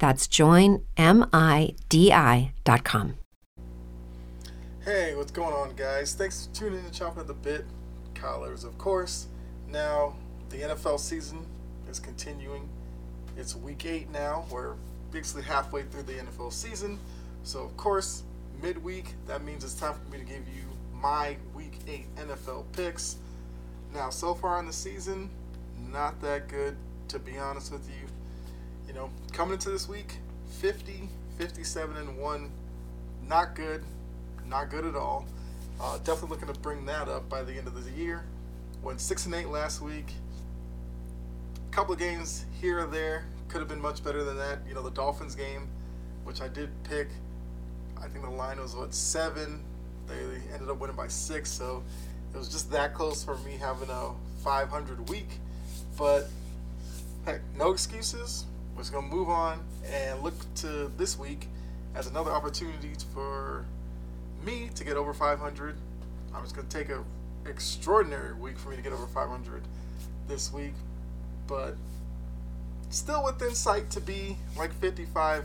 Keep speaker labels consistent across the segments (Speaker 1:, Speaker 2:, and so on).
Speaker 1: That's joinmidi.com.
Speaker 2: Hey, what's going on, guys? Thanks for tuning in to Chopping at the Bit. Evers, of course. Now, the NFL season is continuing. It's week eight now. We're basically halfway through the NFL season. So, of course, midweek, that means it's time for me to give you my week eight NFL picks. Now, so far in the season, not that good, to be honest with you. You know, coming into this week, 50, 57, and 1, not good not good at all. Uh, definitely looking to bring that up by the end of the year. Went six and eight last week. A couple of games here or there could have been much better than that. You know, the Dolphins game, which I did pick. I think the line was what seven. They ended up winning by six, so it was just that close for me having a 500 week. But heck, no excuses. We're just gonna move on and look to this week as another opportunity for me to get over 500. I'm just to take a extraordinary week for me to get over 500 this week, but still within sight to be like 55%,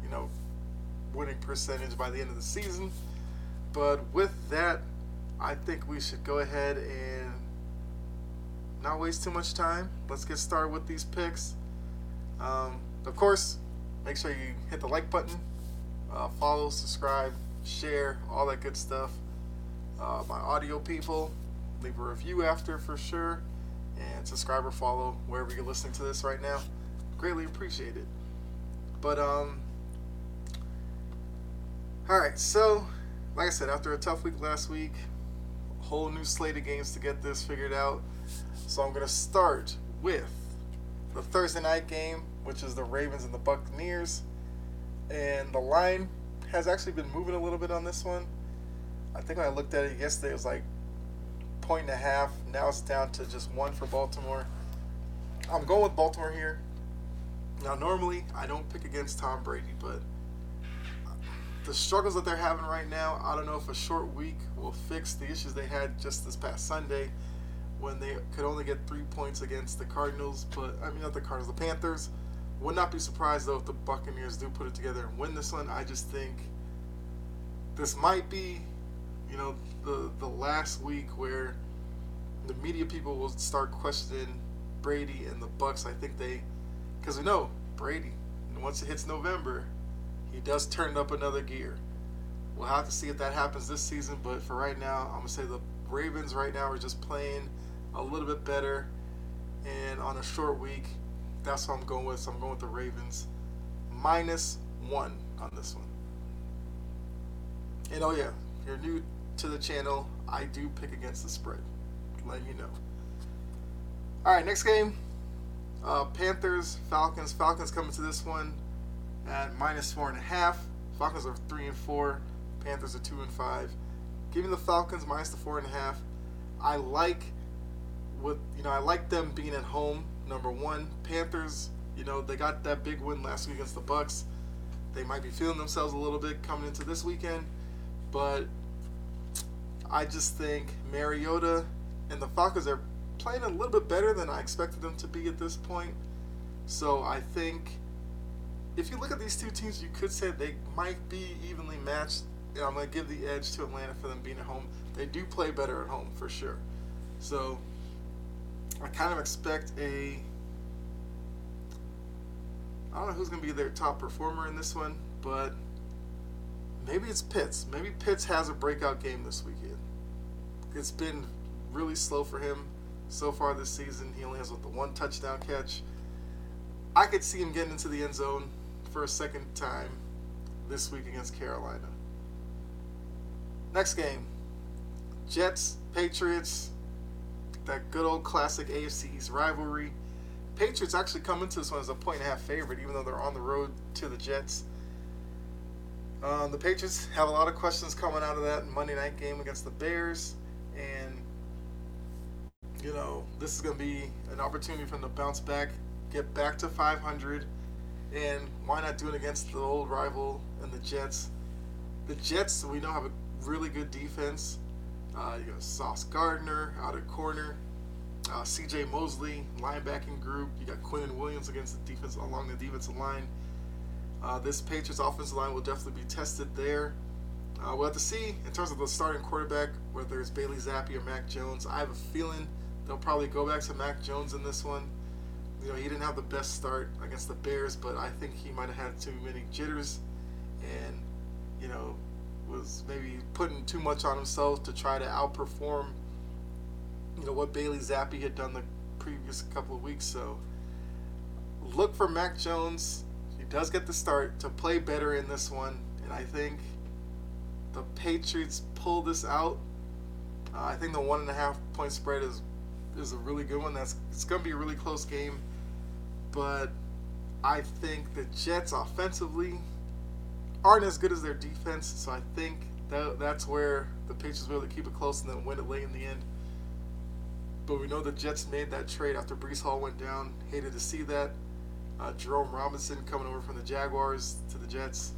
Speaker 2: you know, winning percentage by the end of the season. But with that, I think we should go ahead and not waste too much time. Let's get started with these picks. Um, of course, make sure you hit the like button, uh, follow, subscribe, share, all that good stuff. Uh, my audio people, leave a review after for sure, and subscribe or follow wherever you're listening to this right now. Greatly appreciate it. But um, all right. So, like I said, after a tough week last week, whole new slate of games to get this figured out. So I'm gonna start with the Thursday night game, which is the Ravens and the Buccaneers, and the line has actually been moving a little bit on this one. I think when I looked at it yesterday, it was like point and a half. Now it's down to just one for Baltimore. I'm going with Baltimore here. Now, normally I don't pick against Tom Brady, but the struggles that they're having right now, I don't know if a short week will fix the issues they had just this past Sunday when they could only get three points against the Cardinals. But I mean, not the Cardinals, the Panthers. Would not be surprised though if the Buccaneers do put it together and win this one. I just think this might be, you know, the the last week where the media people will start questioning Brady and the Bucks. I think they, because we know Brady, once it hits November, he does turn up another gear. We'll have to see if that happens this season, but for right now, I'm gonna say the Ravens right now are just playing a little bit better, and on a short week, that's what I'm going with. So I'm going with the Ravens minus one on this one. And oh yeah, if you're new to the channel, I do pick against the spread. Let you know. All right, next game. Uh, Panthers, Falcons. Falcons coming to this one at minus four and a half. Falcons are three and four. Panthers are two and five. Giving the Falcons minus the four and a half. I like with you know I like them being at home number one. Panthers, you know, they got that big win last week against the Bucks. They might be feeling themselves a little bit coming into this weekend, but I just think Mariota and the Falcons are playing a little bit better than I expected them to be at this point. So I think if you look at these two teams, you could say they might be evenly matched. And I'm going to give the edge to Atlanta for them being at home. They do play better at home for sure. So I kind of expect a. I don't know who's going to be their top performer in this one, but maybe it's Pitts. Maybe Pitts has a breakout game this weekend. It's been really slow for him so far this season. He only has what, the one touchdown catch. I could see him getting into the end zone for a second time this week against Carolina. Next game Jets, Patriots, that good old classic AFC East rivalry. Patriots actually come into this one as a point and a half favorite, even though they're on the road to the Jets. Um, the Patriots have a lot of questions coming out of that Monday night game against the Bears, and you know this is going to be an opportunity for them to bounce back, get back to 500, and why not do it against the old rival and the Jets? The Jets we know have a really good defense. Uh, you got Sauce Gardner out of corner. Uh, C.J. Mosley, linebacking group. You got Quinnen Williams against the defense along the defensive line. Uh, this Patriots offensive line will definitely be tested there. Uh, we'll have to see in terms of the starting quarterback whether it's Bailey Zappe or Mac Jones. I have a feeling they'll probably go back to Mac Jones in this one. You know, he didn't have the best start against the Bears, but I think he might have had too many jitters, and you know, was maybe putting too much on himself to try to outperform, you know, what Bailey Zappe had done the previous couple of weeks. So look for Mac Jones. He does get the start to play better in this one, and I think the Patriots pull this out. Uh, I think the one and a half point spread is is a really good one. That's it's going to be a really close game, but I think the Jets offensively aren't as good as their defense. So I think that that's where the Patriots will be able to keep it close and then win it late in the end. But we know the Jets made that trade after Breece Hall went down. Hated to see that. Uh, Jerome Robinson coming over from the Jaguars to the Jets.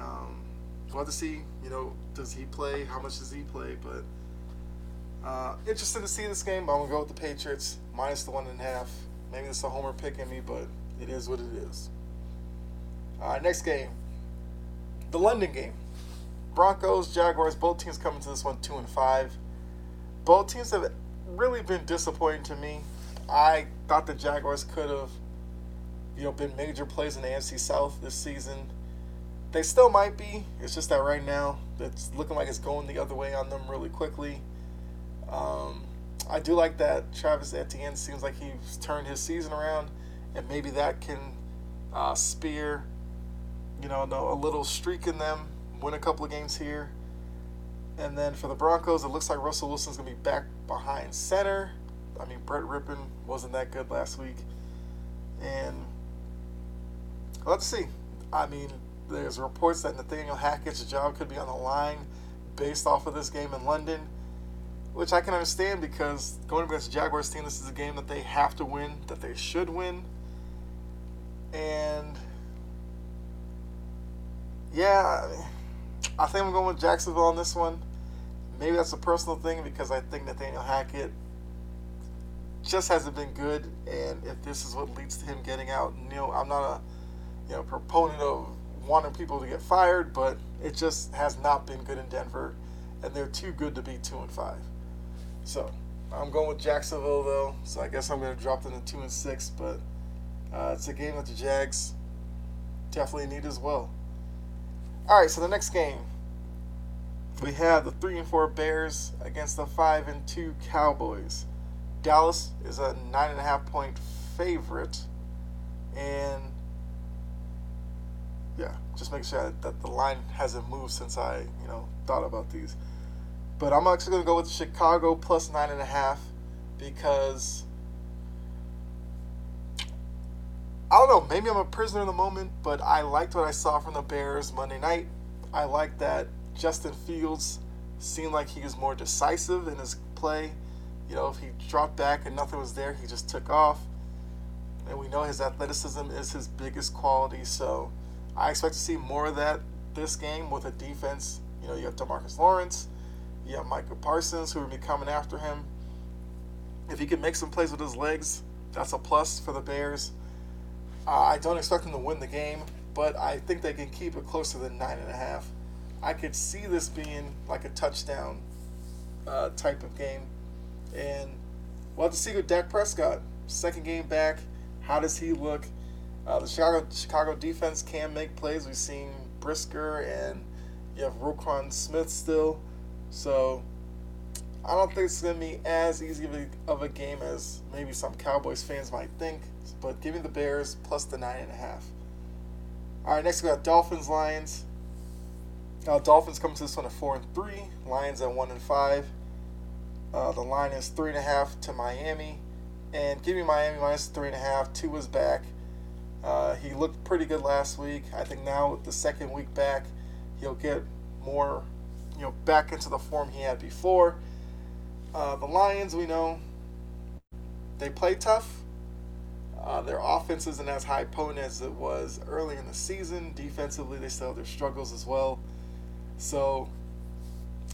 Speaker 2: Um, we'll have to see. You know, does he play? How much does he play? But uh, interested to see this game. But I'm gonna go with the Patriots minus the one and a half. Maybe is a homer pick in me, but it is what it is. All right, next game the London game. Broncos, Jaguars, both teams coming to this one two and five. Both teams have really been disappointing to me. I thought the Jaguars could have, you know, been major plays in the AFC South this season. They still might be. It's just that right now it's looking like it's going the other way on them really quickly. Um, I do like that Travis Etienne seems like he's turned his season around, and maybe that can uh, spear you know, a little streak in them, win a couple of games here. And then for the Broncos, it looks like Russell Wilson's going to be back behind center. I mean, Brett Rypien wasn't that good last week. And let's see. I mean, there's reports that Nathaniel Hackett's job could be on the line based off of this game in London, which I can understand because going against the Jaguars team, this is a game that they have to win, that they should win. And yeah, I think I'm going with Jacksonville on this one. Maybe that's a personal thing because I think Nathaniel Hackett just hasn't been good, and if this is what leads to him getting out, you know, I'm not a you know proponent of wanting people to get fired, but it just has not been good in Denver, and they're too good to be two and five. So I'm going with Jacksonville though, so I guess I'm going to drop them to two and six, but uh, it's a game that the Jags definitely need as well. All right, so the next game we have the three and four Bears against the five and two Cowboys. Dallas is a nine and a half point favorite, and yeah, just make sure that the line hasn't moved since I you know thought about these. But I'm actually gonna go with Chicago plus nine and a half because I don't know. Maybe I'm a prisoner in the moment, but I liked what I saw from the Bears Monday night. I liked that Justin Fields seemed like he was more decisive in his play. You know, if he dropped back and nothing was there, he just took off. And we know his athleticism is his biggest quality. So I expect to see more of that this game with a defense. You know, you have Demarcus Lawrence, you have Michael Parsons who will be coming after him. If he can make some plays with his legs, that's a plus for the Bears. Uh, I don't expect them to win the game, but I think they can keep it closer than nine and a half. I could see this being like a touchdown uh, type of game, and we'll have to see with Dak Prescott. Second game back, how does he look? Uh, the Chicago Chicago defense can make plays. We've seen Brisker and You have Roquan Smith still. So I don't think it's going to be as easy of a, of a game as maybe some Cowboys fans might think. But give me the Bears plus the 9.5. All right, next we got Dolphins Lions. Uh, Dolphins come to this one at 4 and 3. Lions at 1 and 5. Uh, the line is 3.5 to Miami. And give me Miami minus 3.5. Tua's back. Uh, he looked pretty good last week. I think now with the second week back, he'll get more, you know, back into the form he had before. Uh, the Lions, we know, they play tough. Uh, their offense isn't as high potent as it was early in the season. Defensively, they still have their struggles as well. So,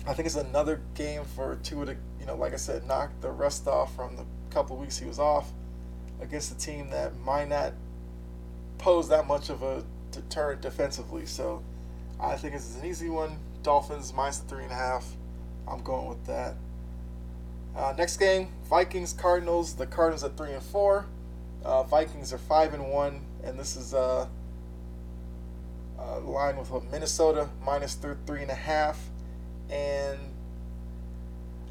Speaker 2: I think it's another game for Tua to, you know, like I said, knock the rust off from the couple weeks he was off against a team that might not pose that much of a deterrent defensively. So I think is an easy one. Dolphins minus the three and a half. I'm going with that. Uh, next game, Vikings Cardinals. The Cardinals at three and four. Uh, Vikings are five and one, and this is uh, uh line with what, Minnesota minus th- three and a half. And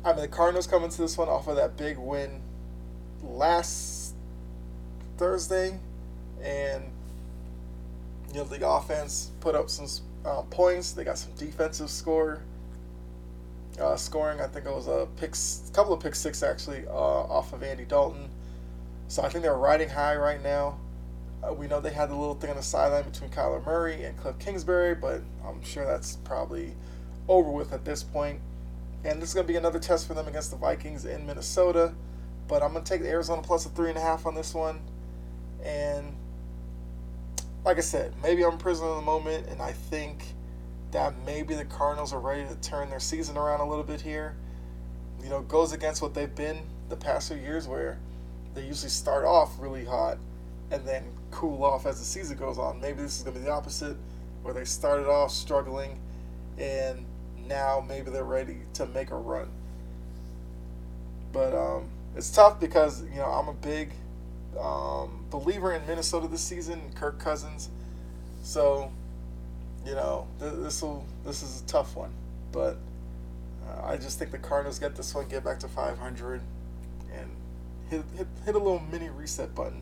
Speaker 2: I mean the Cardinals come into this one off of that big win last Thursday, and you know, the offense put up some uh, points. They got some defensive score uh, scoring. I think it was a pick, a couple of pick six actually uh, off of Andy Dalton. So I think they're riding high right now. Uh, we know they had the little thing on the sideline between Kyler Murray and Cliff Kingsbury, but I'm sure that's probably over with at this point. And this is going to be another test for them against the Vikings in Minnesota. But I'm going to take the Arizona plus a three and a half on this one. And like I said, maybe I'm prisoner of the moment, and I think that maybe the Cardinals are ready to turn their season around a little bit here. You know, goes against what they've been the past few years, where they usually start off really hot and then cool off as the season goes on. Maybe this is going to be the opposite, where they started off struggling, and now maybe they're ready to make a run. But um, it's tough because you know I'm a big um, believer in Minnesota this season, Kirk Cousins. So, you know, th- this will this is a tough one, but uh, I just think the Cardinals get this one, get back to 500, and hit, hit hit a little mini reset button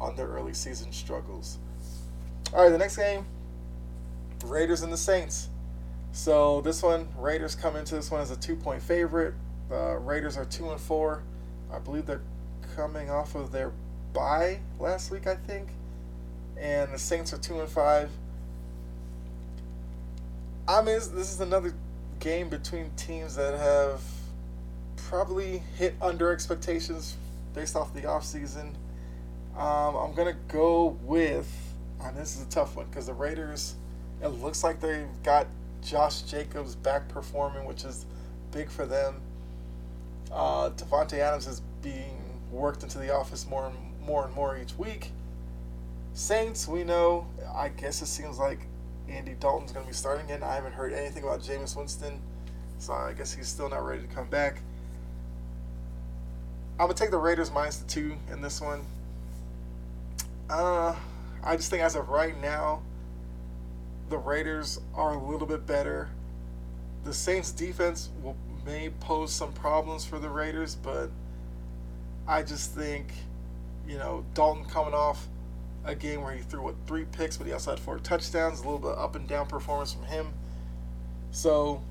Speaker 2: on their early season struggles. All right, the next game, Raiders and the Saints. So this one, Raiders come into this one as a two point favorite. Uh, Raiders are two and four. I believe they're coming off of their bye last week, I think, and the Saints are two and five. I mean, this is another game between teams that have probably hit under expectations based off the offseason. Um, I'm gonna go with, and this is a tough one because the Raiders. It looks like they've got Josh Jacobs back performing, which is big for them. Uh, Davante Adams is being worked into the office more and more and more each week. Saints, we know. I guess it seems like Andy Dalton's going to be starting again. I haven't heard anything about Jameis Winston, so I guess he's still not ready to come back. I'm gonna take the Raiders minus the two in this one. Uh, I just think as of right now, the Raiders are a little bit better. The Saints defense will may pose some problems for the Raiders, but I just think you know, Dalton coming off a game where he threw what three picks, but he also had four touchdowns. A little bit up and down performance from him. So,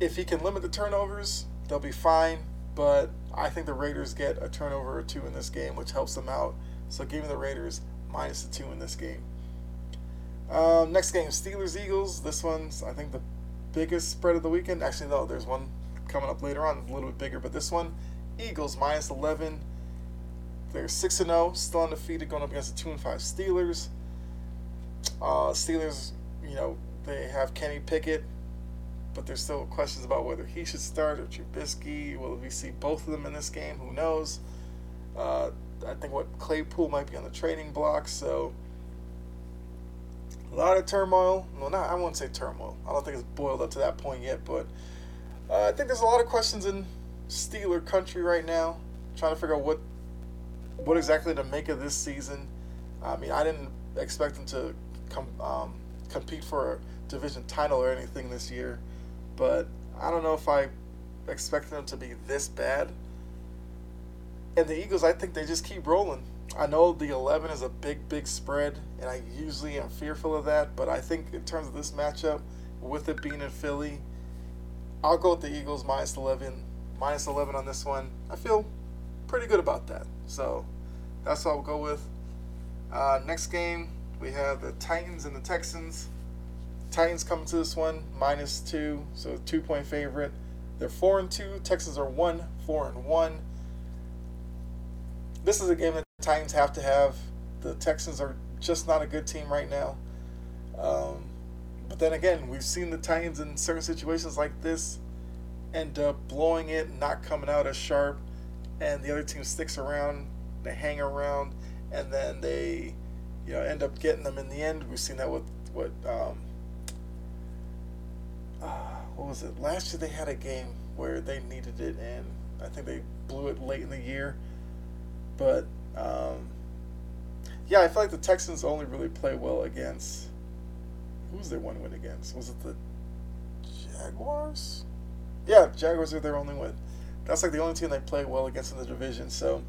Speaker 2: if he can limit the turnovers, they'll be fine. But I think the Raiders get a turnover or two in this game, which helps them out. So, give me the Raiders minus the two in this game. Um, next game, Steelers Eagles. This one's I think the biggest spread of the weekend. Actually, no, there's one coming up later on, a little bit bigger. But this one, Eagles minus 11 they're six and zero, oh, still undefeated, going up against the two and five Steelers. Uh, Steelers, you know, they have Kenny Pickett, but there's still questions about whether he should start or Trubisky. Will we see both of them in this game? Who knows? Uh, I think what Claypool might be on the trading block, so a lot of turmoil. Well, not I won't say turmoil. I don't think it's boiled up to that point yet, but uh, I think there's a lot of questions in Steeler country right now, trying to figure out what what exactly to make of this season. I mean, I didn't expect them to um, compete for a division title or anything this year, but I don't know if I expect them to be this bad. And the Eagles, I think they just keep rolling. I know the 11 is a big, big spread, and I usually am fearful of that, but I think in terms of this matchup, with it being in Philly, I'll go with the Eagles minus 11. Minus 11 on this one. I feel pretty good about that. So that's what I'll go with. Uh, next game, we have the Titans and the Texans. Titans coming to this one minus two, so two point favorite. They're four and two. Texans are one, four and one. This is a game that the Titans have to have. The Texans are just not a good team right now. Um, but then again, we've seen the Titans in certain situations like this end up blowing it, not coming out as sharp, and the other team sticks around, they hang around, and then they, you know, end up getting them in the end. We've seen that with what, um, uh, what was it? Last year they had a game where they needed it, and I think they blew it late in the year. But um, yeah, I feel like the Texans only really play well against. Who was their one win against? Was it the Jaguars? Yeah, Jaguars are their only win. That's like the only team they play well against in the division. So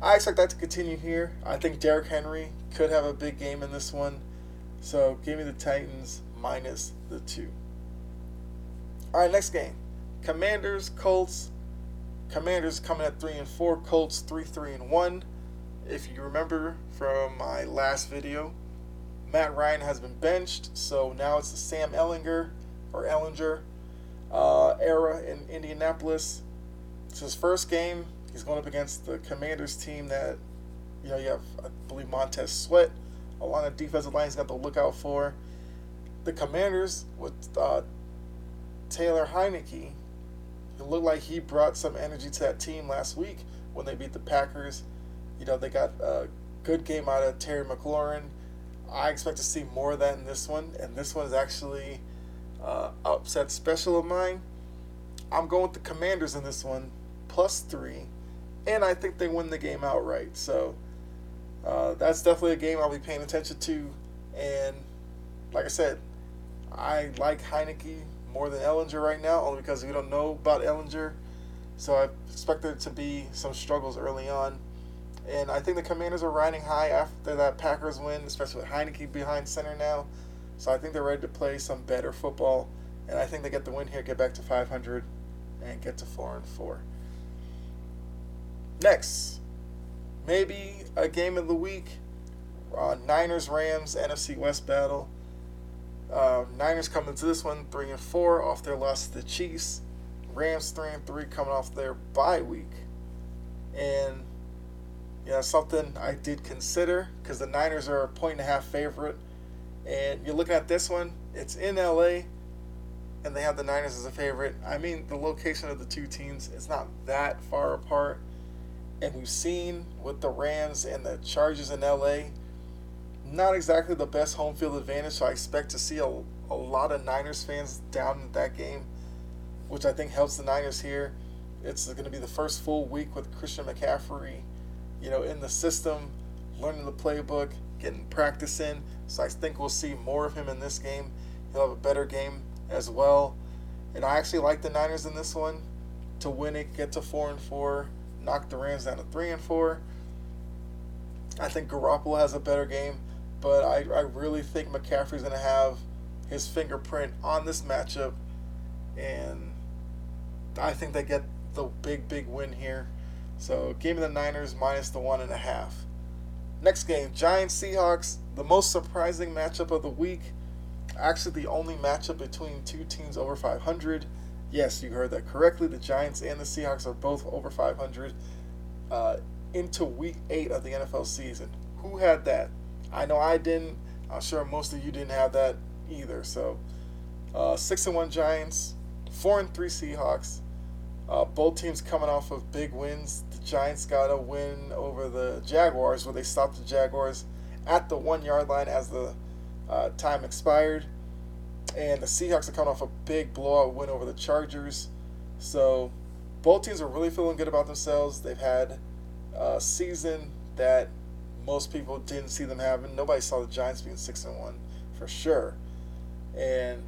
Speaker 2: I expect that to continue here. I think Derrick Henry could have a big game in this one. So give me the Titans minus the two. All right, next game. Commanders, Colts. Commanders coming at three and four. Colts three, three and one. If you remember from my last video, Matt Ryan has been benched, so now it's the Sam Ehlinger or Ehlinger uh, era in Indianapolis. It's his first game. He's going up against the Commanders team that, you know, you have, I believe, Montez Sweat along the defensive line he's got to look out for. The Commanders with uh, Taylor Heinicke, it looked like he brought some energy to that team last week when they beat the Packers. You know, they got a good game out of Terry McLaurin. I expect to see more of that in this one, and this one is actually uh, upset special of mine. I'm going with the Commanders in this one, plus three, and I think they win the game outright. So uh, that's definitely a game I'll be paying attention to. And like I said, I like Heinicke more than Ehlinger right now, only because we don't know about Ehlinger. So I expect there to be some struggles early on. And I think the Commanders are riding high after that Packers win, especially with Heinicke behind center now. So I think they're ready to play some better football. And I think they get the win here, get back to 500, and get to 4 and 4. Next, maybe a game of the week uh, Niners Rams NFC West battle. Uh, Niners coming to this one three and four off their loss to the Chiefs. Rams three and three coming off their bye week, and yeah, something I did consider because the Niners are a point and a half favorite, and you're looking at this one. It's in LA, and they have the Niners as a favorite. I mean, the location of the two teams is not that far apart, and we've seen with the Rams and the Chargers in LA not exactly the best home field advantage, so I expect to see a, a lot of Niners fans down in that game, which I think helps the Niners here. It's going to be the first full week with Christian McCaffrey, you know, in the system, learning the playbook, getting practice in. So I think we'll see more of him in this game. He'll have a better game as well. And I actually like the Niners in this one to win it, get to four and four, knock the Rams down to three and four. I think Garoppolo has a better game but I, I really think McCaffrey's going to have his fingerprint on this matchup, and I think they get the big, big win here. So, game of the Niners minus the one and a half. Next game, Giants Seahawks, the most surprising matchup of the week. Actually, the only matchup between two teams over 500. Yes, you heard that correctly. The Giants and the Seahawks are both over 500 uh, into week eight of the NFL season. Who had that? I know I didn't. I'm sure most of you didn't have that either. So, uh, six and one Giants, four and three Seahawks. Uh, both teams coming off of big wins. The Giants got a win over the Jaguars, where they stopped the Jaguars at the one yard line as the uh, time expired. And the Seahawks are coming off a big blowout win over the Chargers. So both teams are really feeling good about themselves. They've had a season that most people didn't see them having. Nobody saw the Giants being six and one for sure. And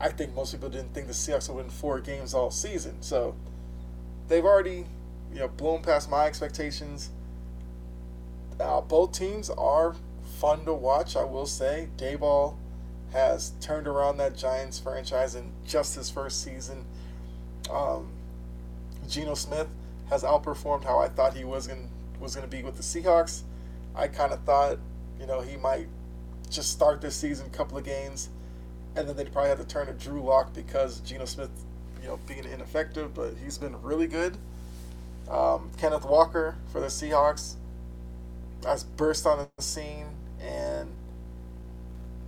Speaker 2: I think most people didn't think the Seahawks would win four games all season. So they've already, you know, blown past my expectations. Uh, both teams are fun to watch, I will say. Daboll has turned around that Giants franchise in just his first season. Um, Geno Smith has outperformed how I thought he was going was going to be with the Seahawks. I kind of thought, you know, he might just start this season a couple of games, and then they'd probably have to turn to Drew Lock because Geno Smith, you know, being ineffective, but he's been really good. Um, Kenneth Walker for the Seahawks has burst on the scene and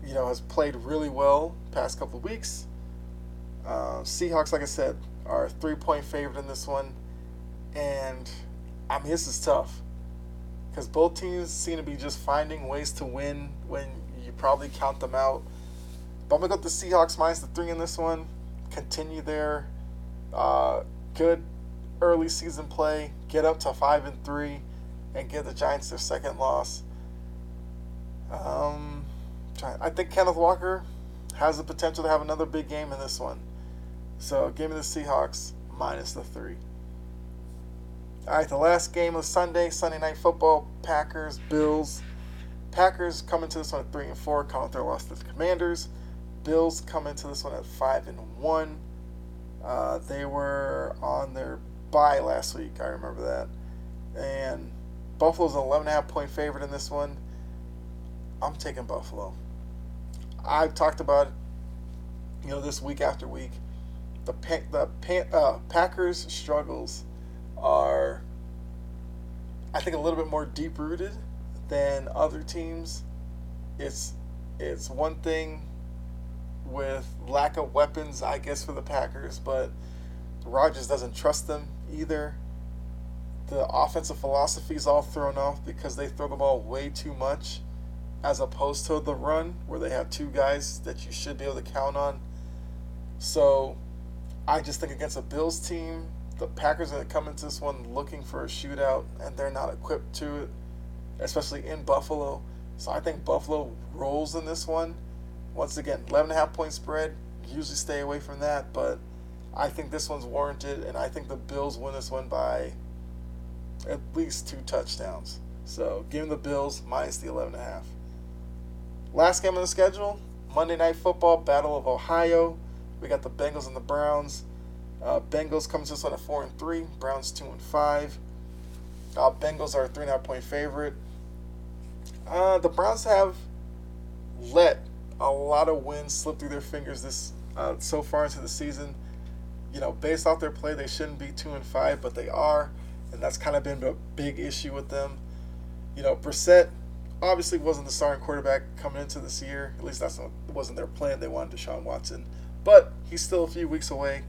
Speaker 2: you know has played really well past couple of weeks. Uh, Seahawks, like I said, are three point favorite in this one, and I mean this is tough because both teams seem to be just finding ways to win when you probably count them out. But I'm gonna go with the Seahawks minus the three in this one. Continue their uh, good early season play, get up to five and three, and give the Giants their second loss. Um, I think Kenneth Walker has the potential to have another big game in this one. So give me the Seahawks minus the three. All right, the last game of Sunday, Sunday night football, Packers, Bills. Packers come into this one at three and four, come with their loss to the Commanders. Bills come into this one at five and one. Uh, they were on their bye last week. I remember that. And Buffalo's an 11 and a half point favorite in this one. I'm taking Buffalo. I've talked about you know, this week after week. The the uh, Packers' struggles are, I think, a little bit more deep rooted than other teams. It's it's one thing with lack of weapons, I guess, for the Packers, but Rodgers doesn't trust them either. The offensive philosophy is all thrown off because they throw the ball way too much as opposed to the run where they have two guys that you should be able to count on. So I just think against a Bills team, the Packers are going to come into this one looking for a shootout, and they're not equipped to it, especially in Buffalo. So I think Buffalo rolls in this one. Once again, 11.5 point spread. Usually stay away from that, but I think this one's warranted, and I think the Bills win this one by at least two touchdowns. So give them the Bills minus the 11.5. Last game on the schedule Monday Night Football, Battle of Ohio. We got the Bengals and the Browns. Uh, Bengals comes to us on a four and three. Browns two and five. Uh, Bengals are a three and a half point favorite. Uh, the Browns have let a lot of wins slip through their fingers this uh, so far into the season. You know, based off their play, they shouldn't be two and five, but they are, and that's kind of been a big issue with them. You know, Brissett obviously wasn't the starting quarterback coming into this year. At least that's not, wasn't their plan. They wanted Deshaun Watson, but he's still a few weeks away.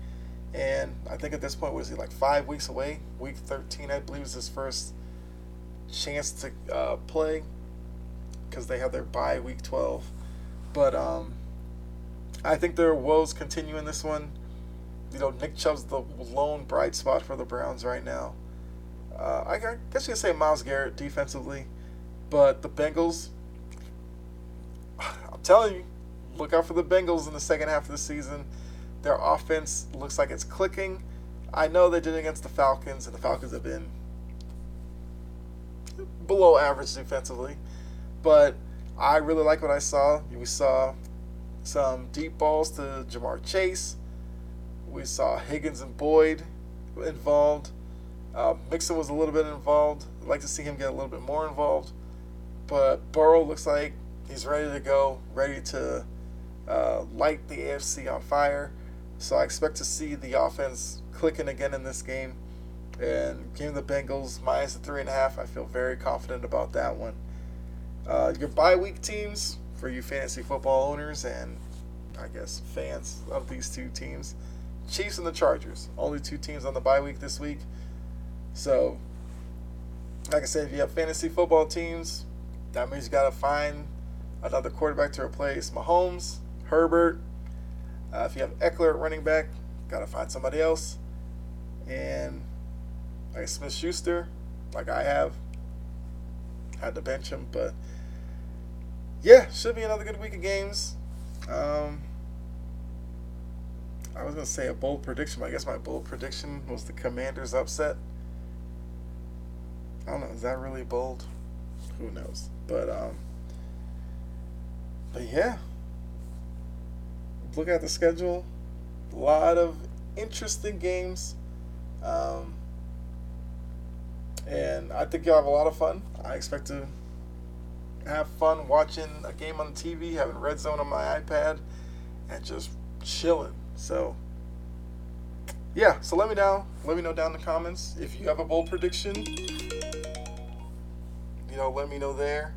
Speaker 2: And I think at this point, was he like five weeks away? Week 13, I believe, is his first chance to uh, play because they have their bye week 12. But um, I think their woes continue in this one. You know, Nick Chubb's the lone bright spot for the Browns right now. Uh, I guess you could say Myles Garrett defensively. But the Bengals, I'm telling you, look out for the Bengals in the second half of the season. Their offense looks like it's clicking. I know they did against the Falcons, and the Falcons have been below average defensively. But I really like what I saw. We saw some deep balls to Ja'Marr Chase. We saw Higgins and Boyd involved. Uh, Mixon was a little bit involved. I'd like to see him get a little bit more involved. But Burrow looks like he's ready to go, ready to uh, light the AFC on fire. So I expect to see the offense clicking again in this game. And game the Bengals minus the three and a half. I feel very confident about that one. Uh, your bye week teams for you fantasy football owners and I guess fans of these two teams. Chiefs and the Chargers. Only two teams on the bye week this week. So, like I said, if you have fantasy football teams, that means you got to find another quarterback to replace Mahomes, Herbert. Uh, if you have Ekeler at running back, got to find somebody else. And like Smith Schuster, like I have, had to bench him. But yeah, should be another good week of games. Um, I was gonna say a bold prediction, but I guess my bold prediction was the Commanders upset. I don't know. Is that really bold? Who knows? But um, but yeah. Look at the schedule. A lot of interesting games. Um, and I think you'll have a lot of fun. I expect to have fun watching a game on the TV, having Red Zone on my iPad, and just chilling. So, yeah. So let me know. Let me know down in the comments if you have a bold prediction. You know, let me know there,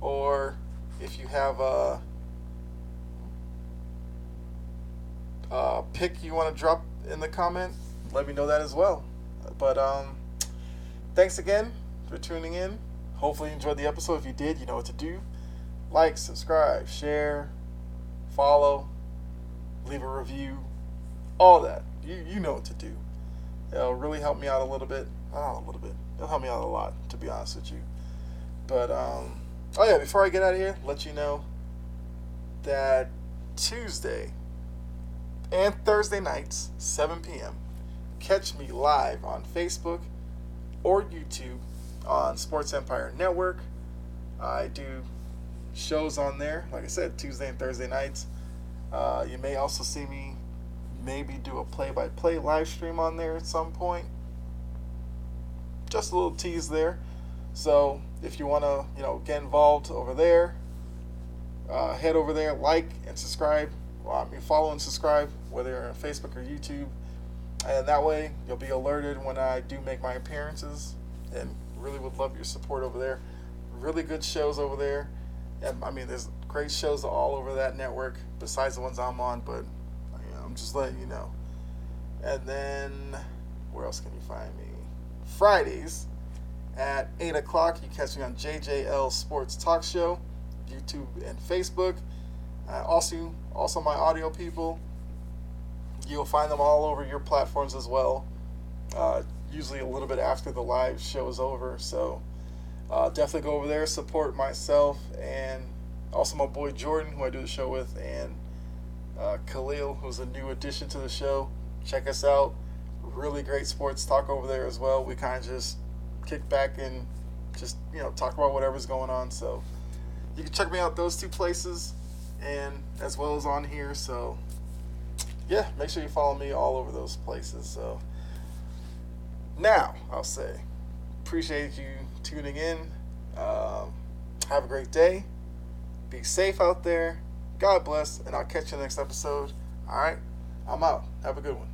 Speaker 2: or if you have a, a pick you want to drop in the comment, let me know that as well. But um, thanks again for tuning in. Hopefully, you enjoyed the episode. If you did, you know what to do. Like, subscribe, share, follow, leave a review, all that. You you know what to do. It'll really help me out a little bit. A little bit. It'll help me out a lot, to be honest with you. But um, oh yeah, before I get out of here, let you know that Tuesday and Thursday nights, 7 p.m. Catch me live on Facebook or YouTube on Sports Empire Network. I do shows on there, like I said, Tuesday and Thursday nights. Uh, you may also see me maybe do a play-by-play live stream on there at some point. Just a little tease there. So if you want to, you know, get involved over there, uh, head over there, like and subscribe. Well, I mean, follow and subscribe, whether you're on Facebook or YouTube, and that way you'll be alerted when I do make my appearances. And really would love your support over there. Really good shows over there. And I mean, there's great shows all over that network besides the ones I'm on, but you know, I'm just letting you know. And then where else can you find me? Fridays at 8 o'clock. You catch me on JJL Sports Talk Show, YouTube and Facebook. Uh, also, also my audio people. You'll find them all over your platforms as well. Uh, usually a little bit after the live show is over. So uh, definitely go over there, support myself, and also my boy Jordan, who I do the show with, and uh, Khalil, who's a new addition to the show. Check us out. Really great sports talk over there as well. We kind of just kick back and just you know talk about whatever's going on. So you can check me out those two places, and as well as on here. So yeah, make sure you follow me all over those places. So now I'll say appreciate you tuning in. Um, have a great day. Be safe out there. God bless, and I'll catch you next episode. All right, I'm out. Have a good one.